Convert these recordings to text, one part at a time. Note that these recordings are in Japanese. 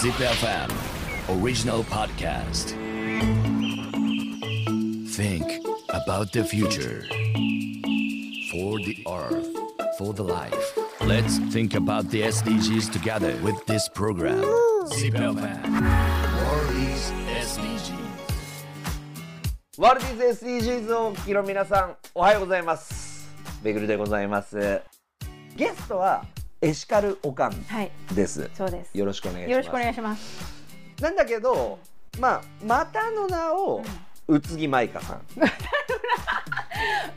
Zip FM original podcast. Think about the future. For the earth, for the life. Let's think about the SDGs together with this program. Zip FM World is SDGs. ワールディーズ SDGs をお聞きの皆さんおはようございますベグルでございますゲストはエシカルオカンはい、ですそうです。よろしくお願いしますよろしくお願いします。なんだけどまあまたの名を宇津木舞香さん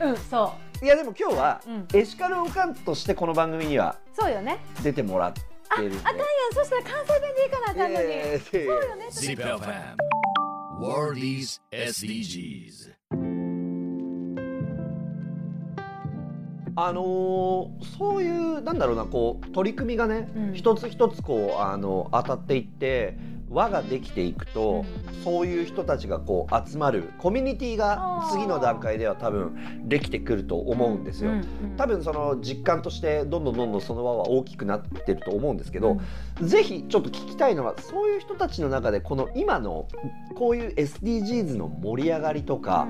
うん、そいやでも今日はうんエシカルオカンとしてこの番組にはう、そうよね。出てもらってあ、あるんでかんやん、そしたら関西弁でいいかなあかんのに。そうよね。Zip FM World is SDGs. あのーそういうなんだろうなこう取り組みがね、うん。一つ一つこうあの当たっていって輪ができていくと、そういう人たちがこう集まるコミュニティが次の段階では多分できてくると思うんですよ。うんうん。多分その実感としてどんどんどんどんその輪は大きくなってると思うんですけど、ぜひちょっと聞きたいのはそういう人たちの中でこの今のこういう SDGs の盛り上がりとか、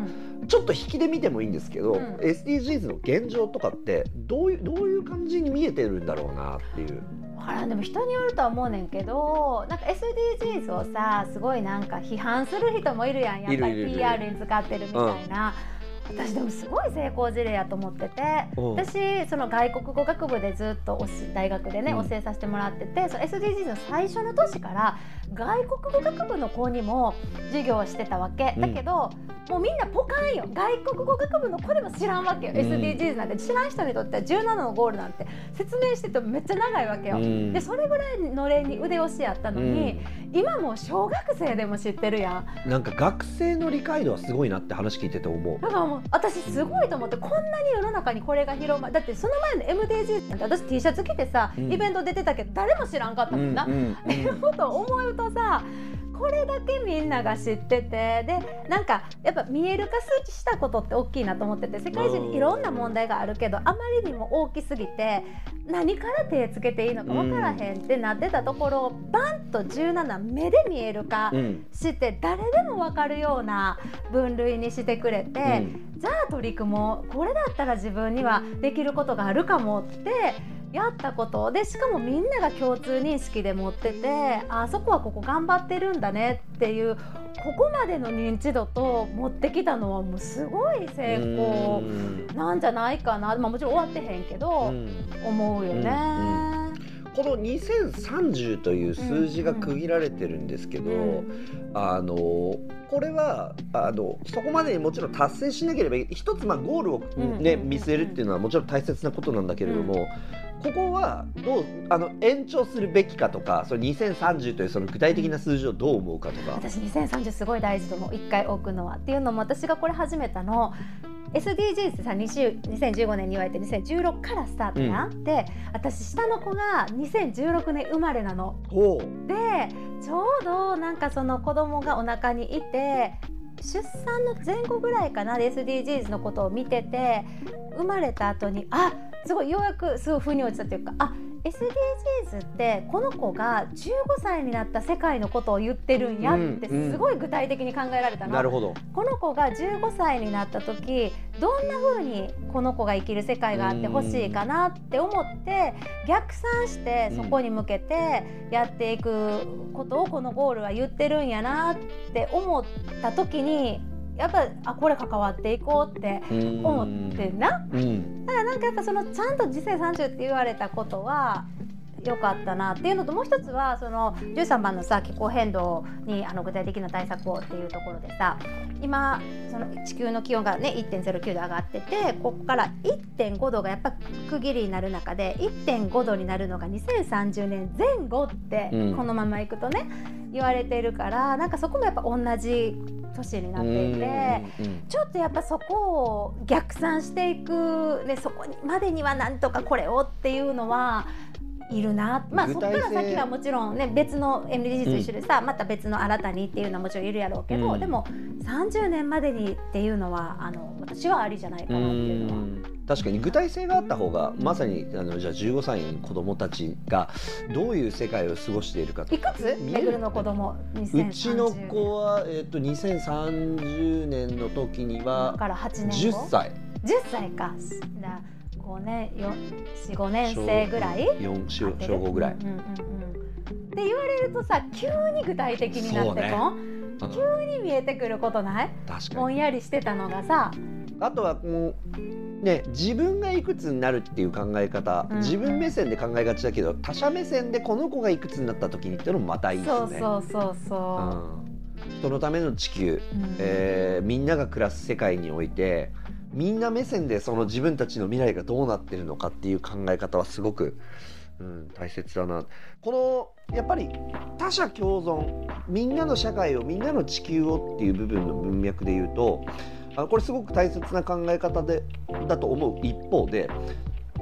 ちょっと引きで見てもいいんですけど、うん。SDGs の現状とかってどういうどういう感じに見えてるんだろうなっていう。ほらでも人によるとは思うねんけどなんか SDGs をさすごいなんか批判する人もいるやん。やっぱり PR に使ってるみたいな、私でもすごい成功事例やと思ってて、う。ん私その外国語学部でずっと大学でね、うん。教えさせてもらっててその SDGs の最初の年から外国語学部の子にも授業をしてたわけ、うん。だけどもうみんなポカンよ。外国語学部の子でも知らんわけよ、うん。SDGs なんて。知らん人にとっては17のゴールなんて説明しててもめっちゃ長いわけよ。うん。でそれぐらいのれんに腕押しやったのに、今もう小学生でも知ってるやん。なんか学生の理解度はすごいなって話聞いてて思う。だからもう私すごいと思ってこんなに世の中にこれが広まる。だってその前の MDGs なんて私 T シャツ着てさ、うん。イベント出てたけど誰も知らんかったもんな。っていうことを思うとさこれだけみんなが知っててでなんかやっぱ見える化したことって大きいなと思ってて世界中にいろんな問題があるけどあまりにも大きすぎて何から手つけていいのか分からへんってなってたところをバンと17目で見える化うん。して誰でも分かるような分類にしてくれて、うん。じゃあ取り組もうこれだったら自分にはできることがあるかもってやったことでしかもみんなが共通認識で持っててあそこはここ頑張ってるんだねっていうここまでの認知度と持ってきたのはもうすごい成功うん。なんじゃないかな、まあ、もちろん終わってへんけど、うん。思うよね。うんこの2030という数字が区切られてるんですけど、うん。あのこれはあのそこまでにもちろん達成しなければ一つまあゴールを、ねうん見据えるっていうのはもちろん大切なことなんだけれども、ここはどうあの延長するべきかとかその2030というその具体的な数字をどう思うかとか。私2030すごい大事と思う一回置くのは。っていうのも私がこれ始めたの。SDGs ってさ20 2015年に言われて2016からスタートやん、で私下の子が2016年生まれなの。でちょうどなんかその子供がお腹にいて出産の前後ぐらいかなで SDGs のことを見てて生まれた後にあすごいようやくすごい腑に落ちたというかあ SDGs ってこの子が15歳になった世界のことを言ってるんやってうんうんすごい具体的に考えられたの。なるほど。この子が15歳になった時どんな風にこの子が生きる世界があってほしいかなって思って逆算してそこに向けてやっていくことをこのゴールは言ってるんやなって思った時にやっぱあこれ関わっていこうって思ってんな。うん。だからなんかやっぱそのちゃんと次世30って言われたことは良かったなっていうのともう一つはその13番のさ気候変動にあの具体的な対策をっていうところでさ今その地球の気温がね1.09度上がっててここから1.5度がやっぱ区切りになる中で1.5度になるのが2030年前後ってうん。このままいくとね、言われてるからなんかそこもやっぱ同じ年になっていて。ちょっとやっぱそこを逆算していく、ね、そこにまでにはなんとかこれをっていうのはいるな、まあ、そこから先はもちろんね別の MDGs と一緒でさ、うん、また別の新たにっていうのはもちろんいるやろうけど、うん、でも30年までにっていうのはあの私はありじゃないかなっていうのは。確かに具体性があった方がまさにあのじゃあ15歳の子供たちがどういう世界を過ごしているかと。いくつ？めぐる？の子供？うちの子は、えーと、と2030年の時には10歳。10歳か。だ5年45年生ぐらい4小小5ぐらい、うんうんうん、って言われるとさ急に具体的になってこん、ね、急に見えてくることない？ぼんやりしてたのがさ。あとはもうね自分がいくつになるっていう考え方、うん、自分目線で考えがちだけど他者目線でこの子がいくつになった時にっていうのもまたいいですね。そうそうそうそう、うん。人のための地球、うん、えー、みんなが暮らす世界においてみんな目線でその自分たちの未来がどうなってるのかっていう考え方はすごく、うん、大切だな。このやっぱり他者共存みんなの社会をみんなの地球をっていう部分の文脈で言うとあのこれすごく大切な考え方でだと思う一方で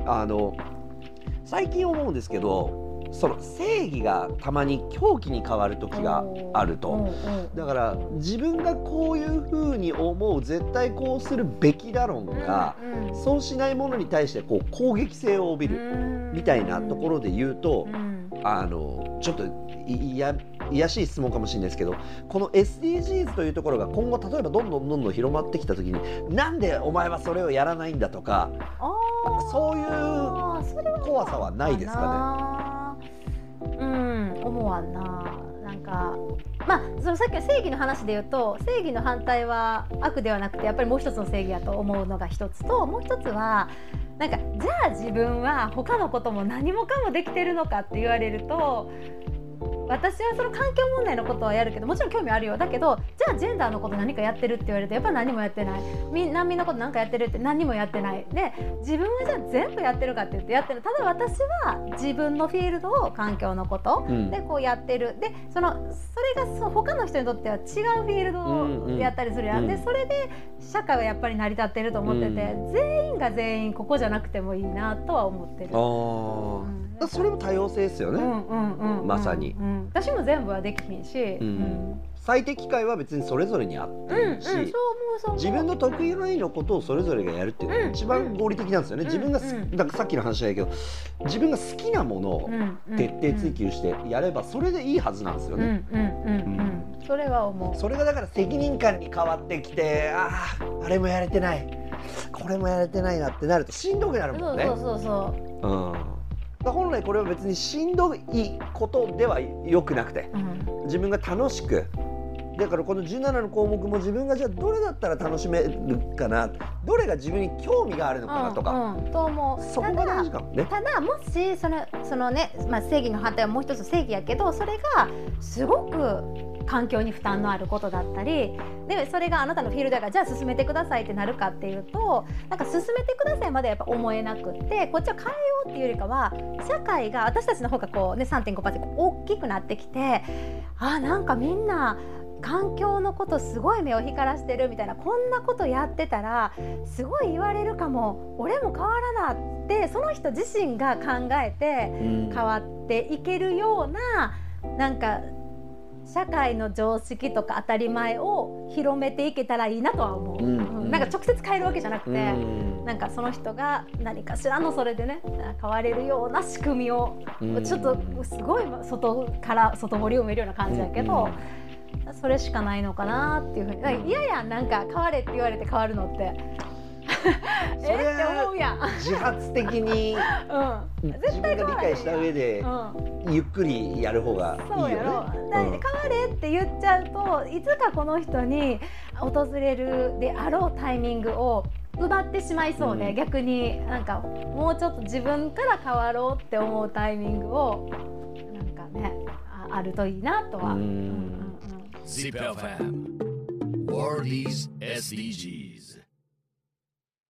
あの最近思うんですけどその正義がたまに狂気に変わる時があると。だから自分がこういうふうに思う絶対こうするべきだ論がそうしないものに対してこう攻撃性を帯びるみたいなところで言うとあのちょっといややしい質問かもしれないですけどこの SDGs というところが今後例えばどんどんどんどん広まってきた時になんでお前はそれをやらないんだとかそういう怖さはないですかね。うん思わんな。なんかまあそのさっきの正義の話で言うと正義の反対は悪ではなくてやっぱりもう一つの正義やと思うのが一つともう一つはなんかじゃあ自分は他のことも何もかもできてるのかって言われると私はその環境問題のことはやるけどもちろん興味あるよ。だけどじゃあジェンダーのこと何かやってるって言われるとやっぱ何もやってない。難民のこと何かやってるって何もやってない。で自分はじゃあ全部やってるかって言ってやってる。ただ私は自分のフィールドを環境のことでこうやってる、うん、でそのそれがそ他の人にとっては違うフィールドをやったりするやん、うんうん、でそれで社会はやっぱり成り立ってると思ってて、うん、全員が全員ここじゃなくてもいいなとは思ってる。うんそれも多様性ですよね、まさに、私も全部はできひんし、最適解は別にそれぞれにあっていいし、自分の得意範囲のことをそれぞれがやるっていうのが一番合理的なんですよね、自分がだからさっきの話だけど自分が好きなものを徹底追求してやればそれでいいはずなんですよね。それは思う。それがだから責任感に変わってきてあああれもやれてない。これもやれてないなってなるとしんどくなるもんね。そうそうそう、う。ん。本来これは別にしんどいことではよくなくて、うん、自分が楽しくだからこの17の項目も自分がじゃあどれだったら楽しめるかなどれが自分に興味があるのかなとか、うんうん、と思う。そこが大事かもね。ただもしそのそのね、まあ、正義の反対はもう一つ正義やけどそれがすごく環境に負担のあることだったりでそれがあなたのフィールドだからじゃあ進めてくださいってなるかっていうとなんか進めてくださいまでやっぱ思えなくってこっちは変えようっていうよりかは社会が私たちの方がこうね3.5%大きくなってきてあなんかみんな環境のことすごい目を光らしてるみたいなこんなことやってたらすごい言われるかも。俺も変わらなってその人自身が考えて変わっていけるような、なんか社会の常識とか当たり前を広めていけたらいいなとは思う、うん、なんか直接変えるわけじゃなくて、うん、なんかその人が何かしらのそれでね変われるような仕組みを、うん、ちょっとすごい外から外堀を埋めるような感じだけど。それしかないのかなっていうふうに。嫌やんなんか変われって言われて変わるのって。えって思うやん。自発的に、うん、自分が理解した上で、ゆっくりやる方がいいよね。そうやろ、うん、変われって言っちゃうといつかこの人に訪れるであろうタイミングを奪ってしまいそうで、うん、逆になんかもうちょっと自分から変わろうって思うタイミングをなんかねああるといいなとは。Zip fam, Worldies SDG.